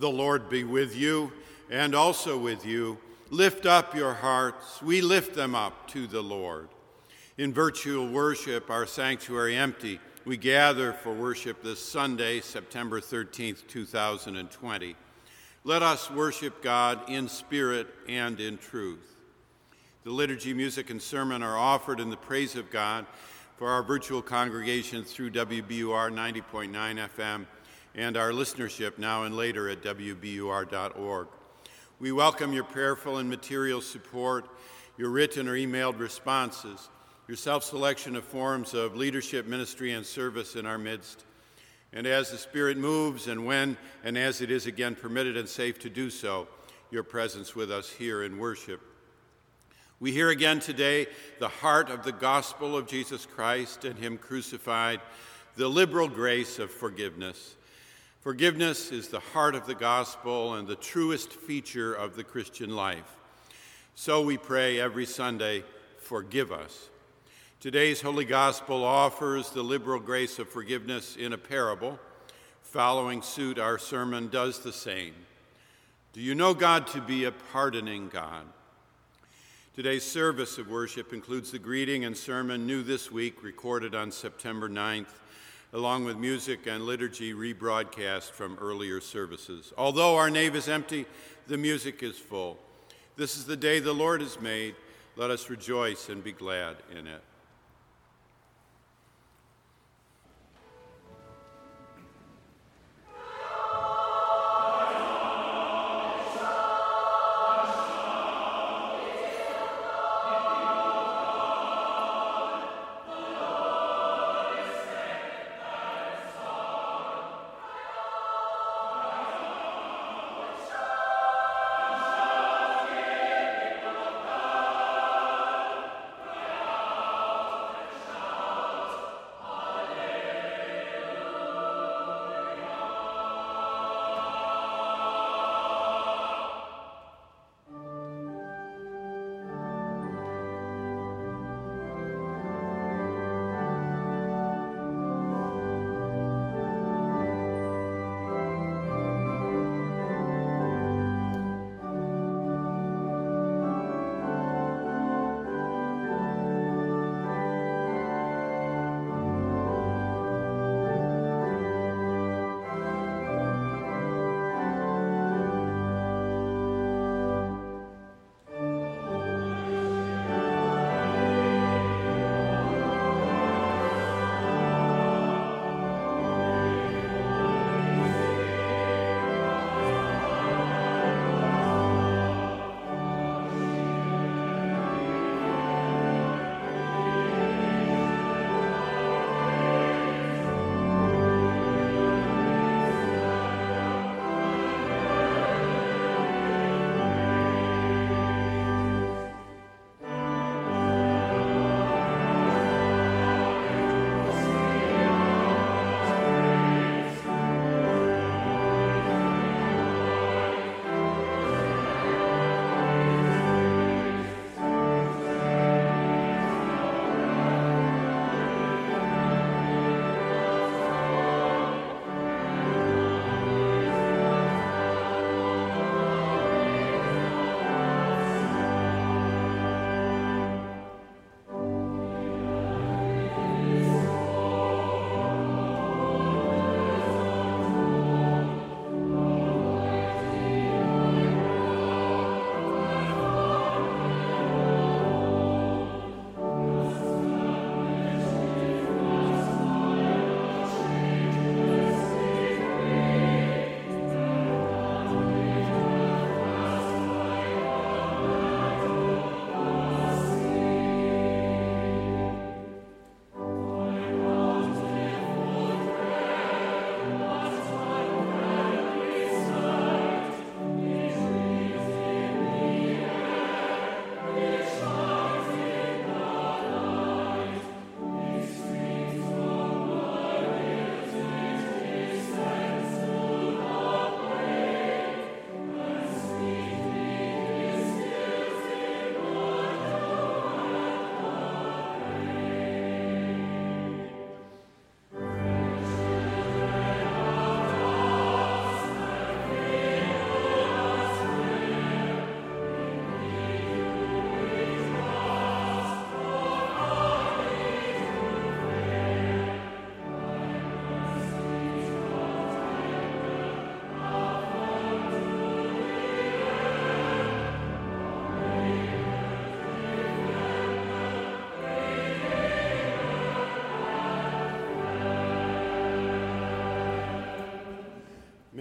The Lord be with you and also with you. Lift up your hearts. We lift them up to the Lord. In virtual worship, our sanctuary empty, we gather for worship this Sunday, September 13th, 2020. Let us worship God in spirit and in truth. The liturgy, music, and sermon are offered in the praise of God for our virtual congregation through WBUR 90.9 FM and our listenership now and later at WBUR.org. We welcome your prayerful and material support, your written or emailed responses, your self selection of forms of leadership, ministry, and service in our midst. And as the Spirit moves, and when and as it is again permitted and safe to do so, your presence with us here in worship. We hear again today the heart of the gospel of Jesus Christ and Him crucified, the liberal grace of forgiveness. Forgiveness is the heart of the gospel and the truest feature of the Christian life. So we pray every Sunday, forgive us. Today's Holy Gospel offers the liberal grace of forgiveness in a parable. Following suit, our sermon does the same. Do you know God to be a pardoning God? Today's service of worship includes the greeting and sermon new this week, recorded on September 9th along with music and liturgy rebroadcast from earlier services. Although our nave is empty, the music is full. This is the day the Lord has made. Let us rejoice and be glad in it.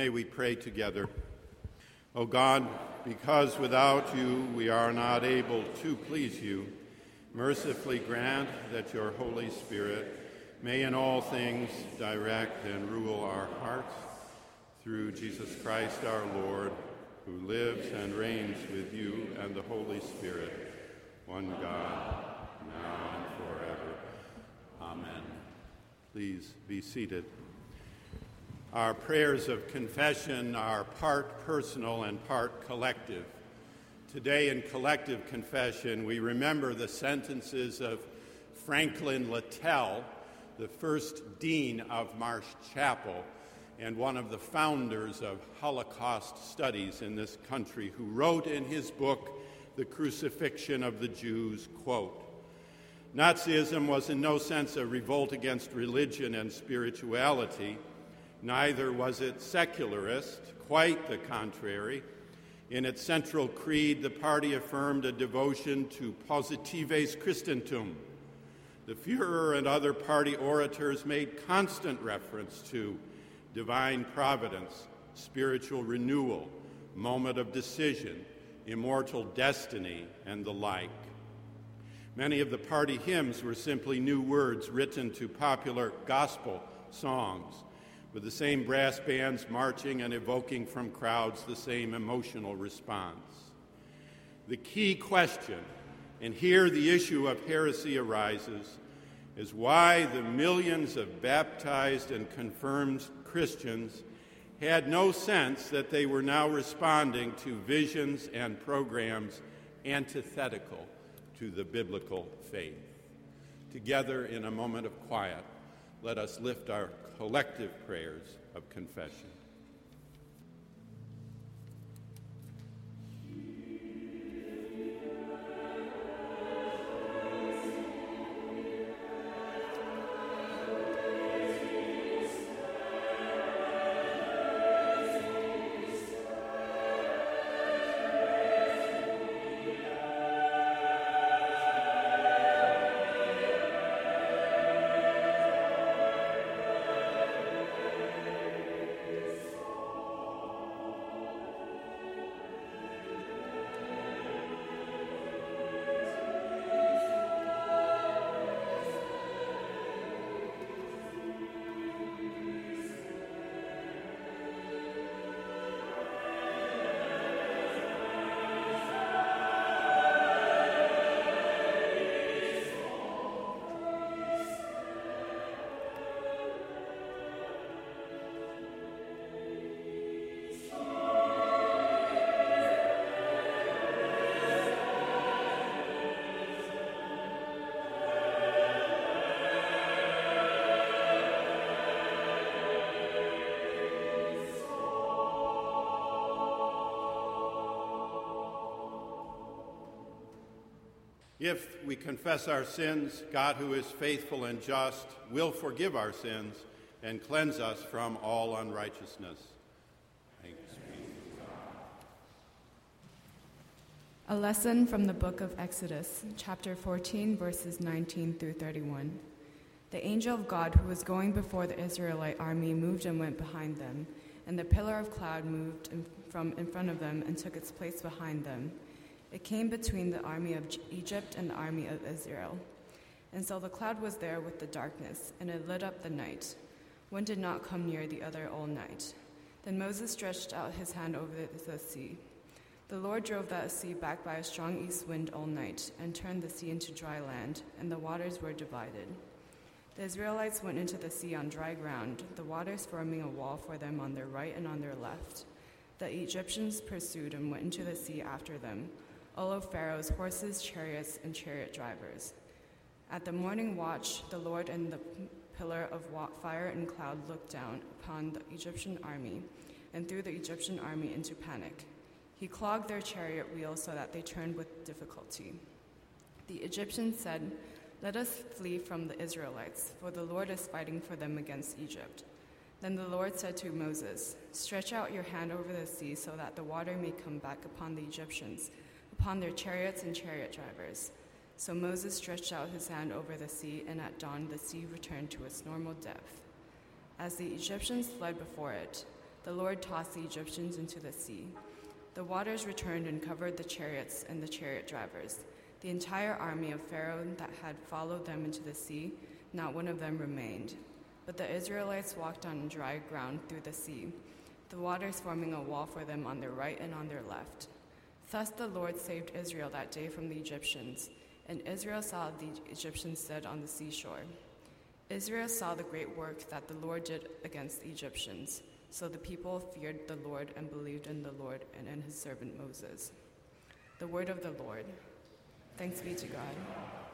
We pray together. O God, because without you we are not able to please you, mercifully grant that your Holy Spirit may in all things direct and rule our hearts through Jesus Christ our Lord, who lives and reigns with you and the Holy Spirit, one God, now and forever. Amen. Please be seated. Our prayers of confession are part personal and part collective. Today, in collective confession, we remember the sentences of Franklin Littell, the first dean of Marsh Chapel and one of the founders of Holocaust studies in this country, who wrote in his book, The Crucifixion of the Jews, quote, Nazism was in no sense a revolt against religion and spirituality. Neither was it secularist, quite the contrary. In its central creed, the party affirmed a devotion to positives Christentum. The Fuhrer and other party orators made constant reference to divine providence, spiritual renewal, moment of decision, immortal destiny, and the like. Many of the party hymns were simply new words written to popular gospel songs, with the same brass bands marching and evoking from crowds the same emotional response. The key question, and here the issue of heresy arises, is why the millions of baptized and confirmed Christians had no sense that they were now responding to visions and programs antithetical to the biblical faith. Together, in a moment of quiet, let us lift our collective prayers of confession. If we confess our sins, God, who is faithful and just, will forgive our sins and cleanse us from all unrighteousness. Thanks be to God. A lesson from the book of Exodus, chapter 14, verses 19 through 31. The angel of God who was going before the Israelite army moved and went behind them, and the pillar of cloud moved in from in front of them and took its place behind them. It came between the army of Egypt and the army of Israel. And so the cloud was there with the darkness, and it lit up the night. One did not come near the other all night. Then Moses stretched out his hand over the sea. The Lord drove that sea back by a strong east wind all night, and turned the sea into dry land, and the waters were divided. The Israelites went into the sea on dry ground, the waters forming a wall for them on their right and on their left. The Egyptians pursued and went into the sea after them all of Pharaoh's horses, chariots, and chariot drivers. At the morning watch, the Lord and the pillar of fire and cloud looked down upon the Egyptian army and threw the Egyptian army into panic. He clogged their chariot wheels so that they turned with difficulty. The Egyptians said, Let us flee from the Israelites, for the Lord is fighting for them against Egypt. Then the Lord said to Moses, Stretch out your hand over the sea so that the water may come back upon the Egyptians upon their chariots and chariot drivers. So Moses stretched out his hand over the sea, and at dawn the sea returned to its normal depth. As the Egyptians fled before it, the Lord tossed the Egyptians into the sea. The waters returned and covered the chariots and the chariot drivers. The entire army of Pharaoh that had followed them into the sea, not one of them remained. But the Israelites walked on dry ground through the sea, the waters forming a wall for them on their right and on their left. Thus the Lord saved Israel that day from the Egyptians, and Israel saw the Egyptians dead on the seashore. Israel saw the great work that the Lord did against the Egyptians. So the people feared the Lord and believed in the Lord and in his servant Moses. The word of the Lord. Thanks be to God.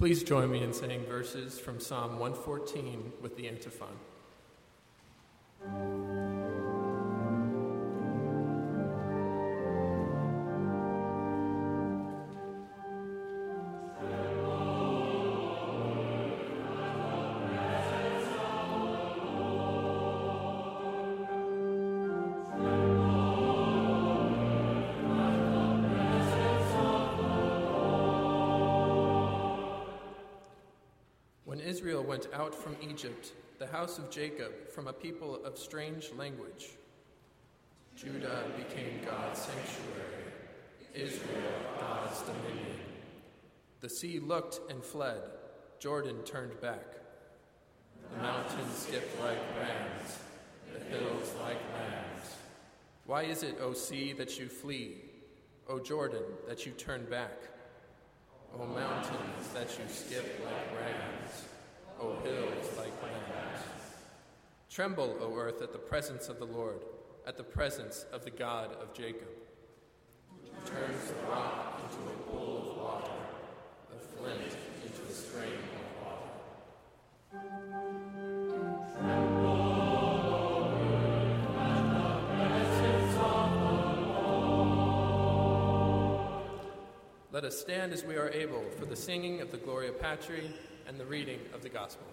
Please join me in saying verses from Psalm 114 with the antiphon. Out from Egypt, the house of Jacob, from a people of strange language. Judah became God's sanctuary, Israel God's dominion. The sea looked and fled, Jordan turned back. The mountains skipped like rams, the hills like lambs. Why is it, O sea, that you flee, O Jordan, that you turn back? O mountains, that you skip like rams? O hills like lambs. Tremble, O earth, at the presence of the Lord, at the presence of the God of Jacob. He turns the rock into a pool of water, the flint into a stream of water. Let us stand as we are able for the singing of the Gloria Patri and the reading of the Gospel.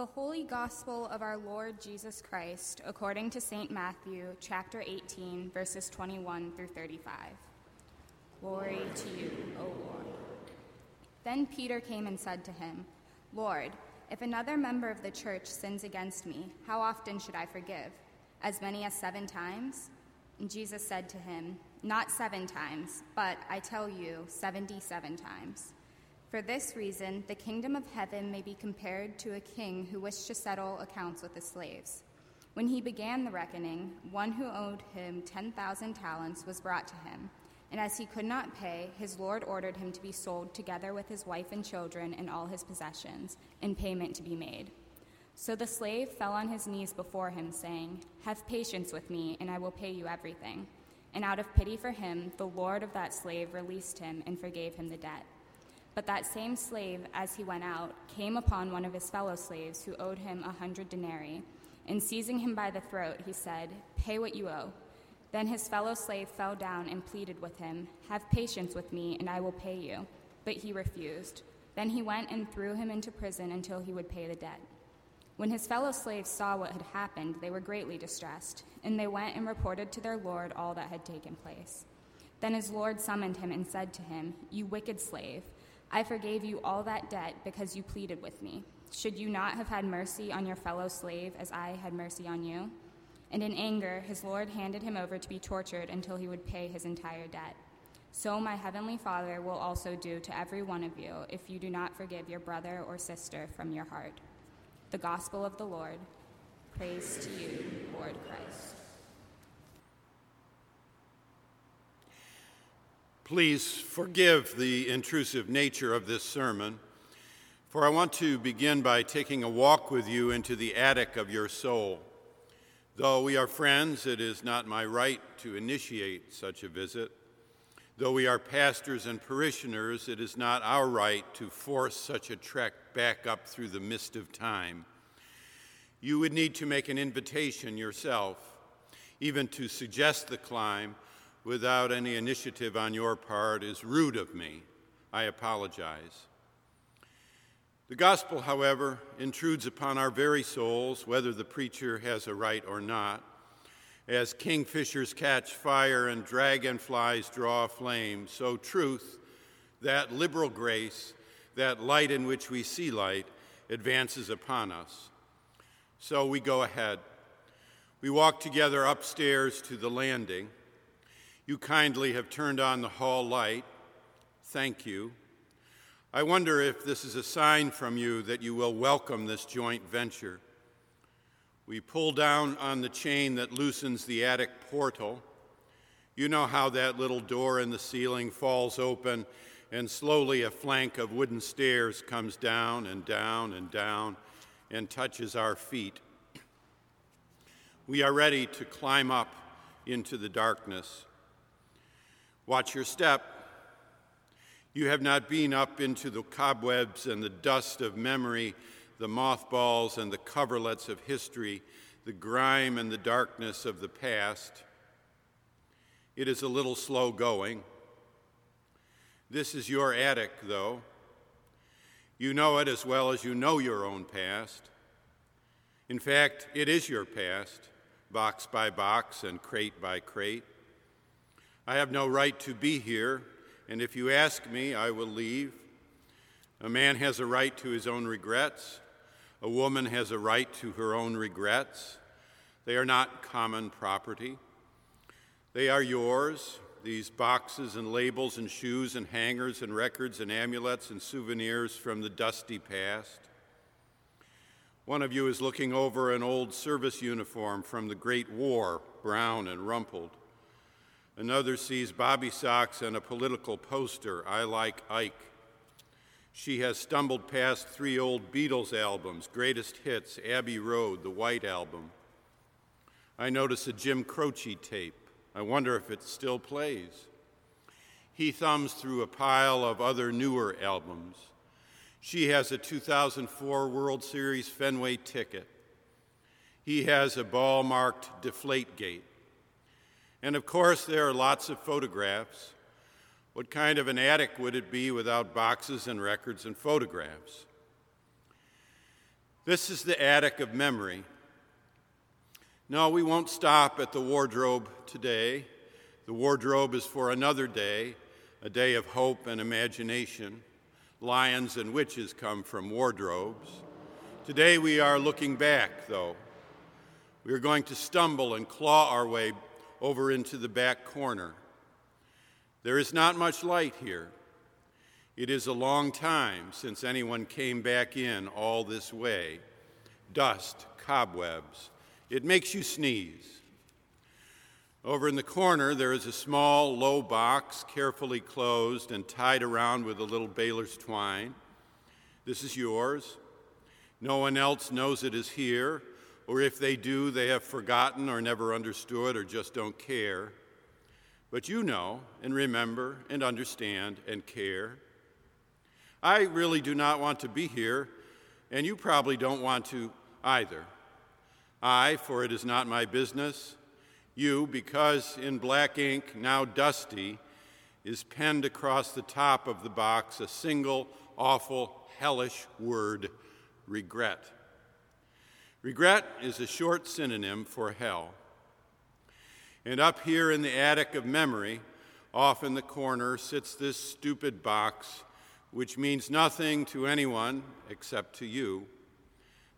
The Holy Gospel of our Lord Jesus Christ, according to St. Matthew, chapter 18, verses 21 through 35. Glory to you, O Lord. Then Peter came and said to him, Lord, if another member of the church sins against me, how often should I forgive? As many as seven times? And Jesus said to him, Not seven times, but I tell you, seventy seven times. For this reason, the kingdom of heaven may be compared to a king who wished to settle accounts with his slaves. When he began the reckoning, one who owed him 10,000 talents was brought to him. And as he could not pay, his Lord ordered him to be sold together with his wife and children and all his possessions, and payment to be made. So the slave fell on his knees before him, saying, Have patience with me, and I will pay you everything. And out of pity for him, the Lord of that slave released him and forgave him the debt. But that same slave, as he went out, came upon one of his fellow slaves who owed him a hundred denarii. And seizing him by the throat, he said, Pay what you owe. Then his fellow slave fell down and pleaded with him, Have patience with me, and I will pay you. But he refused. Then he went and threw him into prison until he would pay the debt. When his fellow slaves saw what had happened, they were greatly distressed, and they went and reported to their Lord all that had taken place. Then his Lord summoned him and said to him, You wicked slave. I forgave you all that debt because you pleaded with me. Should you not have had mercy on your fellow slave as I had mercy on you? And in anger, his Lord handed him over to be tortured until he would pay his entire debt. So my heavenly Father will also do to every one of you if you do not forgive your brother or sister from your heart. The Gospel of the Lord. Praise to you, Lord Christ. Please forgive the intrusive nature of this sermon. For I want to begin by taking a walk with you into the attic of your soul. Though we are friends, it is not my right to initiate such a visit. Though we are pastors and parishioners, it is not our right to force such a trek back up through the mist of time. You would need to make an invitation yourself, even to suggest the climb without any initiative on your part is rude of me. I apologize. The gospel, however, intrudes upon our very souls, whether the preacher has a right or not. As kingfishers catch fire and dragonflies draw flame, so truth, that liberal grace, that light in which we see light, advances upon us. So we go ahead. We walk together upstairs to the landing. You kindly have turned on the hall light. Thank you. I wonder if this is a sign from you that you will welcome this joint venture. We pull down on the chain that loosens the attic portal. You know how that little door in the ceiling falls open, and slowly a flank of wooden stairs comes down and down and down and touches our feet. We are ready to climb up into the darkness. Watch your step. You have not been up into the cobwebs and the dust of memory, the mothballs and the coverlets of history, the grime and the darkness of the past. It is a little slow going. This is your attic, though. You know it as well as you know your own past. In fact, it is your past, box by box and crate by crate. I have no right to be here, and if you ask me, I will leave. A man has a right to his own regrets. A woman has a right to her own regrets. They are not common property. They are yours, these boxes and labels and shoes and hangers and records and amulets and souvenirs from the dusty past. One of you is looking over an old service uniform from the Great War, brown and rumpled. Another sees bobby socks and a political poster, I Like Ike. She has stumbled past three old Beatles albums, Greatest Hits, Abbey Road, the White Album. I notice a Jim Croce tape. I wonder if it still plays. He thumbs through a pile of other newer albums. She has a 2004 World Series Fenway ticket. He has a ball marked Deflategate. And of course, there are lots of photographs. What kind of an attic would it be without boxes and records and photographs? This is the attic of memory. No, we won't stop at the wardrobe today. The wardrobe is for another day, a day of hope and imagination. Lions and witches come from wardrobes. Today we are looking back, though. We are going to stumble and claw our way over into the back corner. There is not much light here. It is a long time since anyone came back in all this way. Dust, cobwebs, it makes you sneeze. Over in the corner, there is a small, low box, carefully closed and tied around with a little baler's twine. This is yours. No one else knows it is here, or if they do, they have forgotten or never understood or just don't care. But you know and remember and understand and care. I really do not want to be here, and you probably don't want to either. I, for it is not my business. You, because in black ink, now dusty, is penned across the top of the box a single, awful, hellish word regret. Regret is a short synonym for hell. And up here in the attic of memory, off in the corner, sits this stupid box, which means nothing to anyone except to you.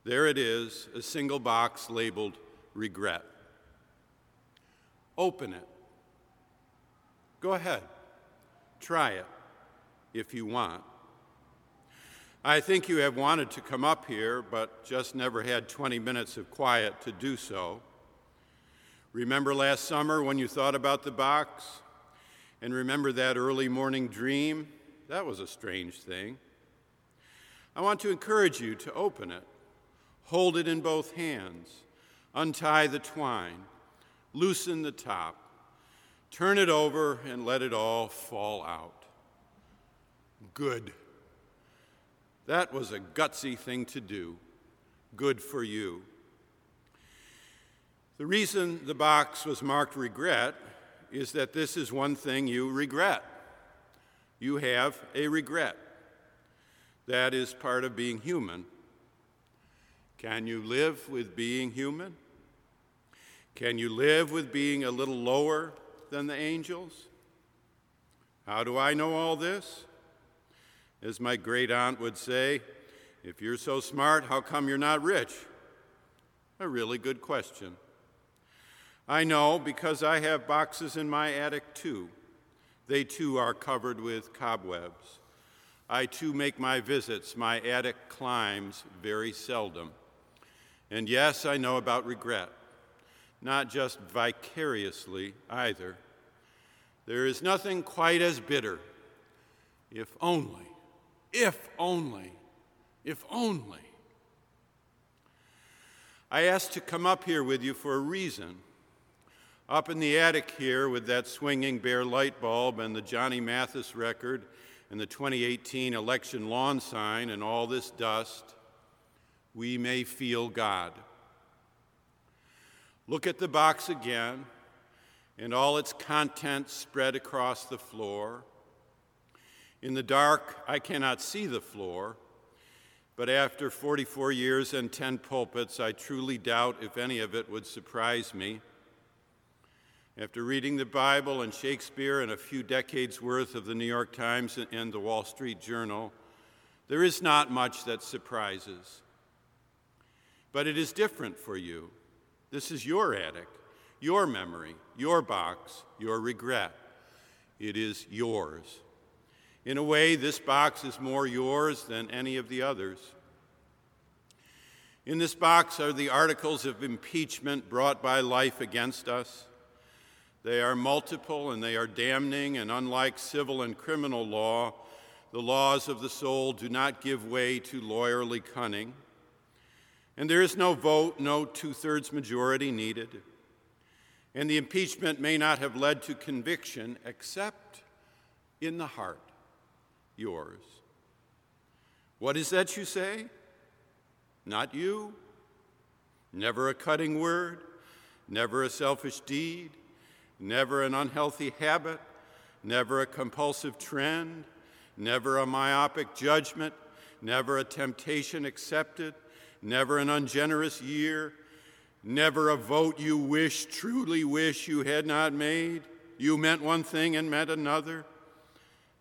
There it is, a single box labeled regret. Open it. Go ahead. Try it if you want. I think you have wanted to come up here, but just never had 20 minutes of quiet to do so. Remember last summer when you thought about the box? And remember that early morning dream? That was a strange thing. I want to encourage you to open it, hold it in both hands, untie the twine, loosen the top, turn it over, and let it all fall out. Good. That was a gutsy thing to do. Good for you. The reason the box was marked regret is that this is one thing you regret. You have a regret. That is part of being human. Can you live with being human? Can you live with being a little lower than the angels? How do I know all this? As my great aunt would say, if you're so smart, how come you're not rich? A really good question. I know because I have boxes in my attic too. They too are covered with cobwebs. I too make my visits, my attic climbs very seldom. And yes, I know about regret, not just vicariously either. There is nothing quite as bitter. If only, if only, if only. I asked to come up here with you for a reason. Up in the attic here with that swinging bare light bulb and the Johnny Mathis record and the 2018 election lawn sign and all this dust, we may feel God. Look at the box again and all its contents spread across the floor. In the dark, I cannot see the floor, but after 44 years and 10 pulpits, I truly doubt if any of it would surprise me. After reading the Bible and Shakespeare and a few decades worth of the New York Times and the Wall Street Journal, there is not much that surprises. But it is different for you. This is your attic, your memory, your box, your regret. It is yours. In a way, this box is more yours than any of the others. In this box are the articles of impeachment brought by life against us. They are multiple and they are damning, and unlike civil and criminal law, the laws of the soul do not give way to lawyerly cunning. And there is no vote, no two thirds majority needed. And the impeachment may not have led to conviction except in the heart, yours. What is that you say? Not you. Never a cutting word, never a selfish deed, never an unhealthy habit, never a compulsive trend, never a myopic judgment, never a temptation accepted, never an ungenerous year, never a vote you wish, truly wish you had not made. You meant one thing and meant another.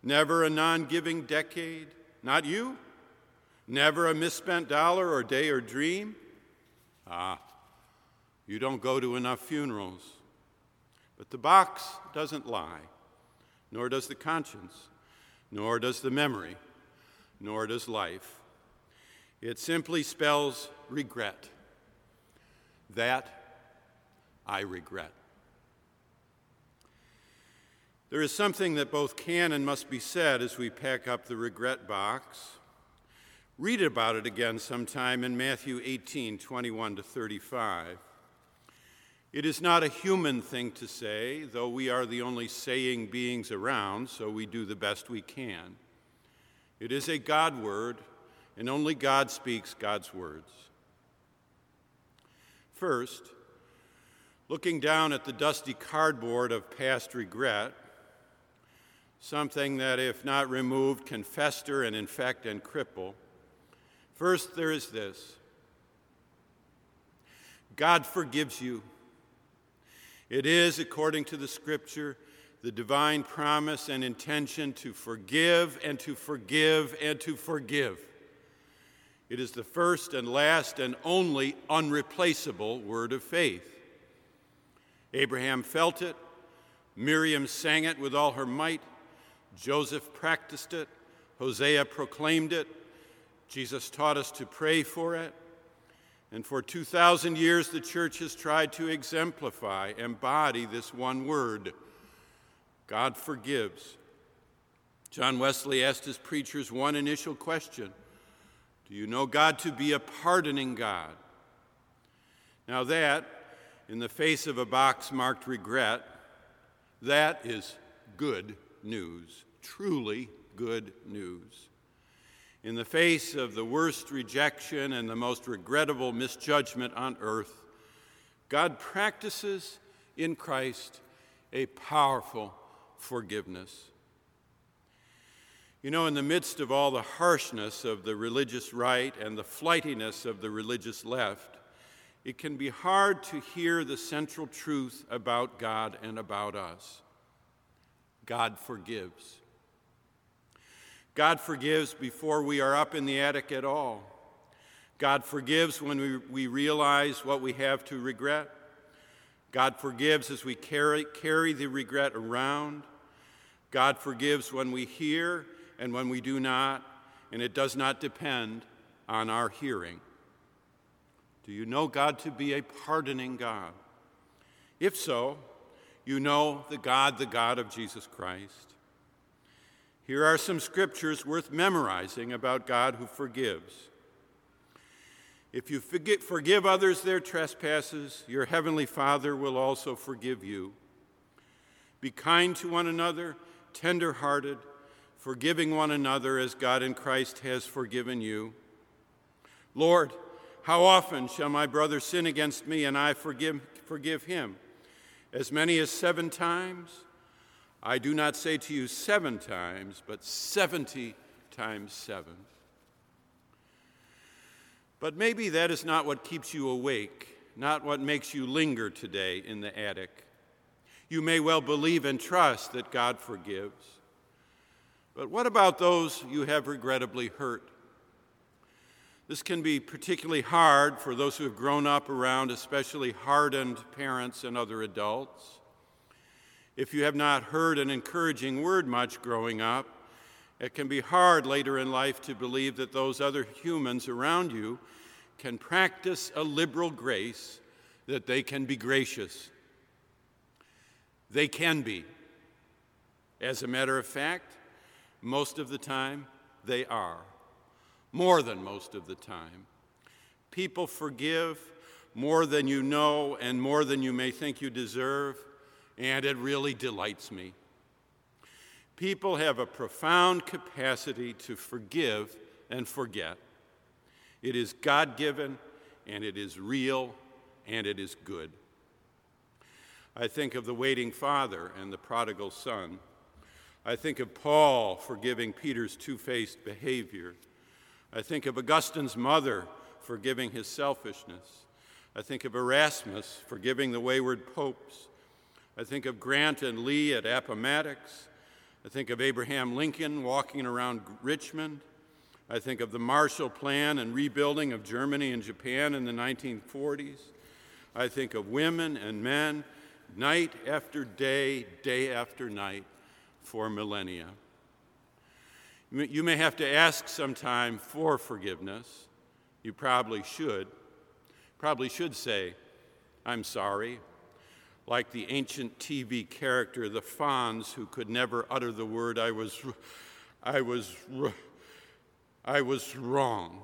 Never a non giving decade, not you. Never a misspent dollar or day or dream. Ah, you don't go to enough funerals. But the box doesn't lie, nor does the conscience, nor does the memory, nor does life. It simply spells regret. That I regret. There is something that both can and must be said as we pack up the regret box. Read about it again sometime in Matthew 18 21 to 35. It is not a human thing to say, though we are the only saying beings around, so we do the best we can. It is a God word, and only God speaks God's words. First, looking down at the dusty cardboard of past regret, something that, if not removed, can fester and infect and cripple, first there is this. God forgives you. It is, according to the scripture, the divine promise and intention to forgive and to forgive and to forgive. It is the first and last and only unreplaceable word of faith. Abraham felt it, Miriam sang it with all her might, Joseph practiced it, Hosea proclaimed it, Jesus taught us to pray for it. And for 2,000 years, the church has tried to exemplify, embody this one word God forgives. John Wesley asked his preachers one initial question Do you know God to be a pardoning God? Now, that, in the face of a box marked regret, that is good news, truly good news. In the face of the worst rejection and the most regrettable misjudgment on earth, God practices in Christ a powerful forgiveness. You know, in the midst of all the harshness of the religious right and the flightiness of the religious left, it can be hard to hear the central truth about God and about us. God forgives. God forgives before we are up in the attic at all. God forgives when we, we realize what we have to regret. God forgives as we carry, carry the regret around. God forgives when we hear and when we do not, and it does not depend on our hearing. Do you know God to be a pardoning God? If so, you know the God, the God of Jesus Christ. Here are some scriptures worth memorizing about God who forgives. If you forgive others their trespasses, your heavenly Father will also forgive you. Be kind to one another, tender hearted forgiving one another as God in Christ has forgiven you. Lord, how often shall my brother sin against me and I forgive, forgive him? As many as seven times? I do not say to you seven times, but 70 times seven. But maybe that is not what keeps you awake, not what makes you linger today in the attic. You may well believe and trust that God forgives. But what about those you have regrettably hurt? This can be particularly hard for those who have grown up around especially hardened parents and other adults. If you have not heard an encouraging word much growing up, it can be hard later in life to believe that those other humans around you can practice a liberal grace, that they can be gracious. They can be. As a matter of fact, most of the time, they are. More than most of the time. People forgive more than you know and more than you may think you deserve, and it really delights me. People have a profound capacity to forgive and forget. It is God given, and it is real, and it is good. I think of the waiting father and the prodigal son. I think of Paul forgiving Peter's two faced behavior. I think of Augustine's mother forgiving his selfishness. I think of Erasmus forgiving the wayward popes. I think of Grant and Lee at Appomattox. I think of Abraham Lincoln walking around Richmond. I think of the Marshall Plan and rebuilding of Germany and Japan in the 1940s. I think of women and men, night after day, day after night, for millennia. You may have to ask sometime for forgiveness. You probably should. Probably should say, I'm sorry, like the ancient TV character, the Fonz, who could never utter the word, I was, I was, I was wrong.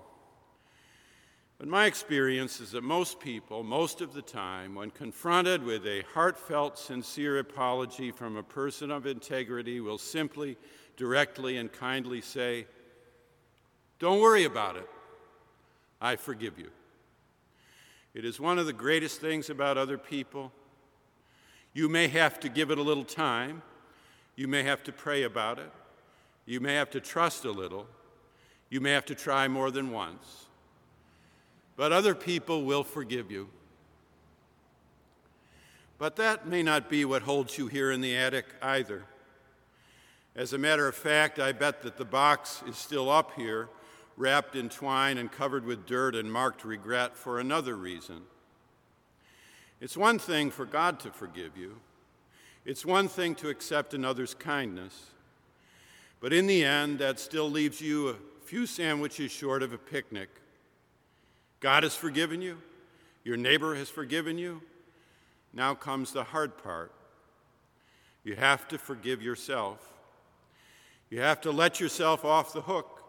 But my experience is that most people, most of the time, when confronted with a heartfelt, sincere apology from a person of integrity, will simply, directly, and kindly say, Don't worry about it. I forgive you. It is one of the greatest things about other people. You may have to give it a little time. You may have to pray about it. You may have to trust a little. You may have to try more than once but other people will forgive you. But that may not be what holds you here in the attic either. As a matter of fact, I bet that the box is still up here, wrapped in twine and covered with dirt and marked regret for another reason. It's one thing for God to forgive you, it's one thing to accept another's kindness. But in the end, that still leaves you a few sandwiches short of a picnic God has forgiven you, your neighbor has forgiven you. Now comes the hard part. You have to forgive yourself. You have to let yourself off the hook.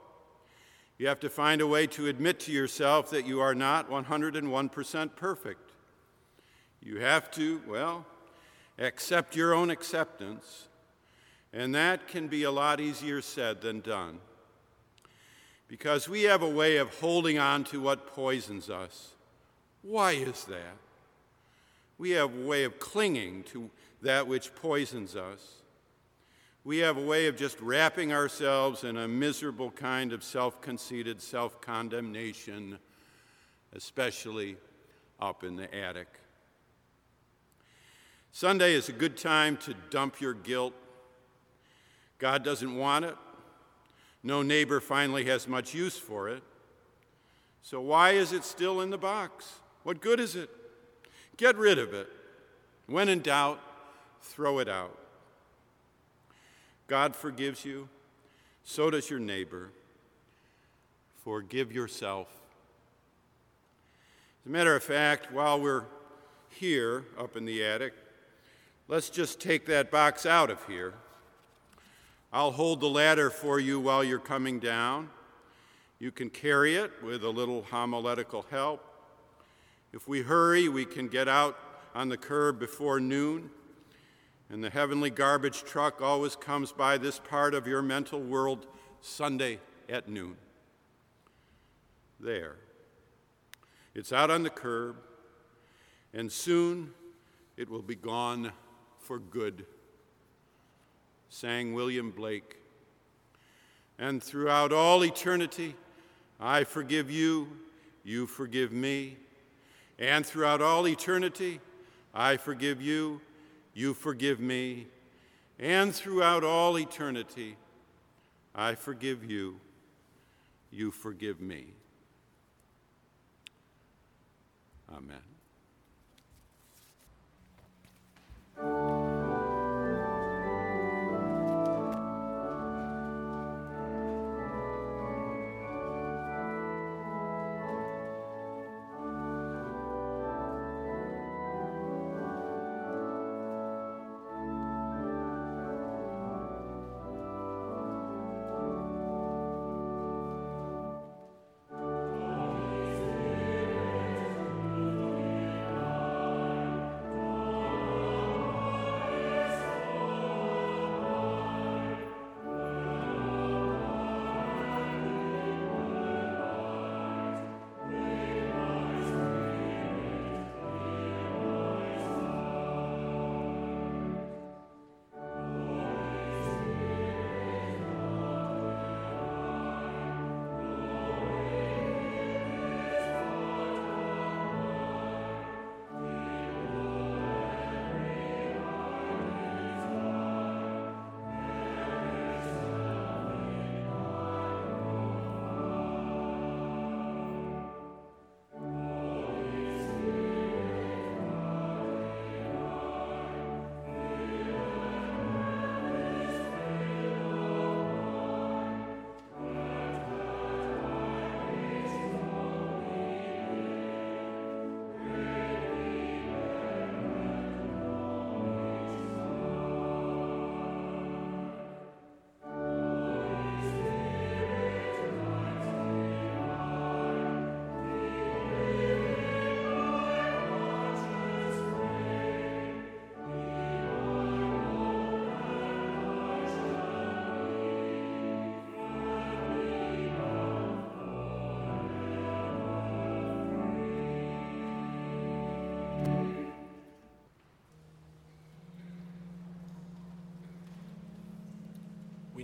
You have to find a way to admit to yourself that you are not 101% perfect. You have to, well, accept your own acceptance, and that can be a lot easier said than done. Because we have a way of holding on to what poisons us. Why is that? We have a way of clinging to that which poisons us. We have a way of just wrapping ourselves in a miserable kind of self conceited self condemnation, especially up in the attic. Sunday is a good time to dump your guilt. God doesn't want it. No neighbor finally has much use for it. So, why is it still in the box? What good is it? Get rid of it. When in doubt, throw it out. God forgives you, so does your neighbor. Forgive yourself. As a matter of fact, while we're here up in the attic, let's just take that box out of here. I'll hold the ladder for you while you're coming down. You can carry it with a little homiletical help. If we hurry, we can get out on the curb before noon and the heavenly garbage truck always comes by this part of your mental world Sunday at noon. There. It's out on the curb, and soon it will be gone for good, sang William Blake. And throughout all eternity, I forgive you, you forgive me. And throughout all eternity, I forgive you, you forgive me, and throughout all eternity, I forgive you, you forgive me. Amen.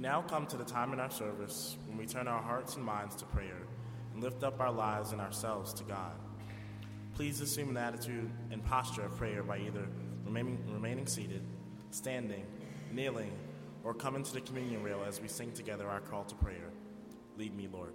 Now come to the time in our service when we turn our hearts and minds to prayer and lift up our lives and ourselves to God. Please assume an attitude and posture of prayer by either remaining, remaining seated, standing, kneeling, or coming to the communion rail as we sing together our call to prayer. Lead me, Lord.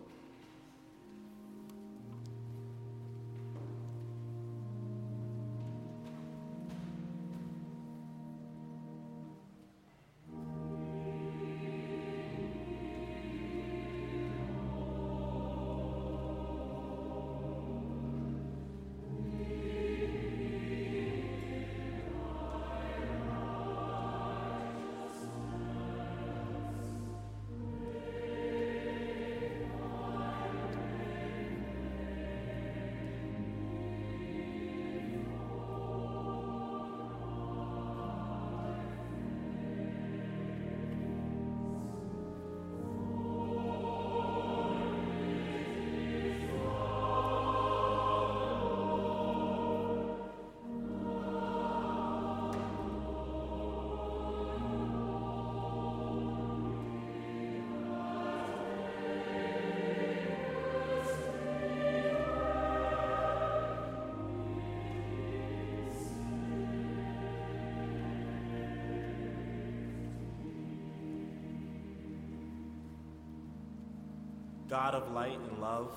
God of light and love,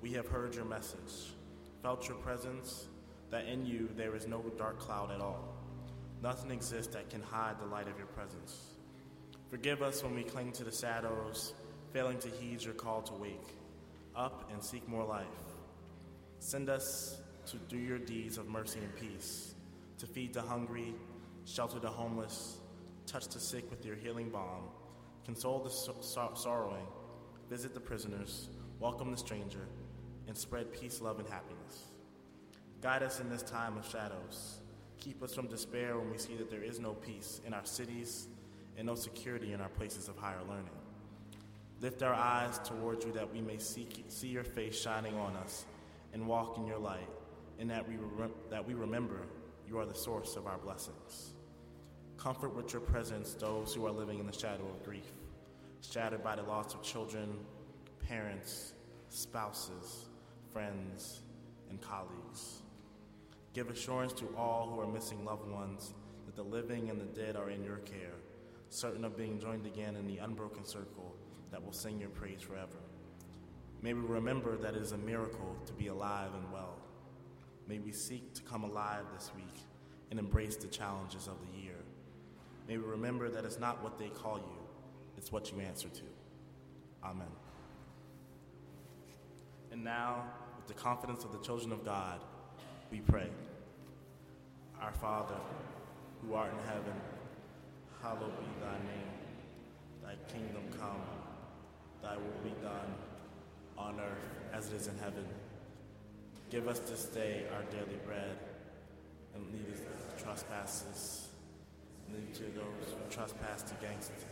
we have heard your message, felt your presence, that in you there is no dark cloud at all. Nothing exists that can hide the light of your presence. Forgive us when we cling to the shadows, failing to heed your call to wake up and seek more life. Send us to do your deeds of mercy and peace, to feed the hungry, shelter the homeless, touch the sick with your healing balm, console the sor- sorrowing, visit the prisoners, welcome the stranger, and spread peace, love, and happiness. Guide us in this time of shadows. Keep us from despair when we see that there is no peace in our cities and no security in our places of higher learning. Lift our eyes towards you that we may see, your face shining on us and walk in your light, and that we, that we remember you are the source of our blessings. Comfort with your presence those who are living in the shadow of grief, shattered by the loss of children, parents, spouses, friends, and colleagues. Give assurance to all who are missing loved ones that the living and the dead are in your care, certain of being joined again in the unbroken circle that will sing your praise forever. May we remember that it is a miracle to be alive and well. May we seek to come alive this week and embrace the challenges of the year. May we remember that it's not what they call you, it's what you answer to. Amen. And now, with the confidence of the children of God, we pray. Our Father, who art in heaven, hallowed be thy name. Thy kingdom come, thy will be done, on earth as it is in heaven. Give us this day our daily bread, and lead us into trespasses, lead to those who trespass against us.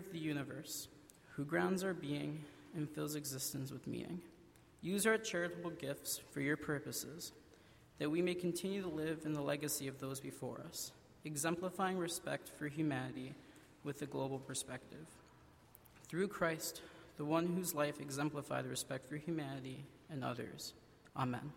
Of the universe, who grounds our being and fills existence with meaning. Use our charitable gifts for your purposes, that we may continue to live in the legacy of those before us, exemplifying respect for humanity with a global perspective. Through Christ, the one whose life exemplified respect for humanity and others. Amen.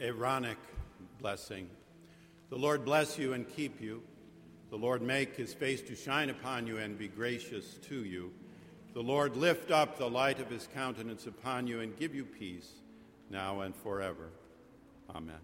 Aaronic blessing. The Lord bless you and keep you. The Lord make his face to shine upon you and be gracious to you. The Lord lift up the light of his countenance upon you and give you peace now and forever. Amen.